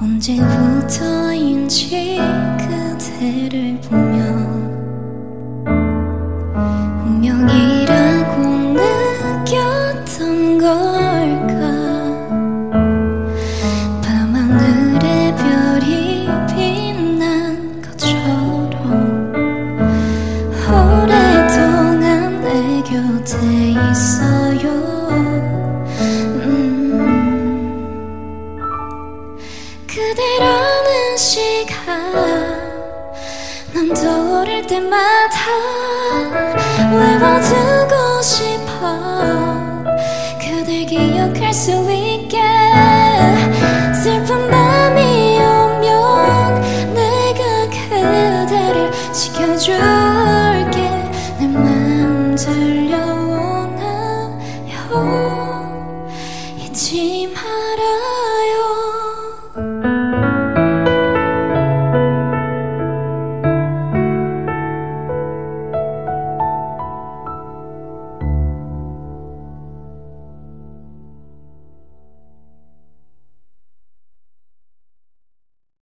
언제부터인지 그대를 보며 운명이라고 느꼈던 걸까? 밤하늘의 별이 빛난 것처럼 오랫동안 내 곁에 있어 그대라는 시간. 난 떠오를 때마다 외워두고 싶어. 그댈 기억할 수 있게. 슬픈 밤이 오면 내가 그대를 지켜줄게. 내맘 들려오나요? 잊지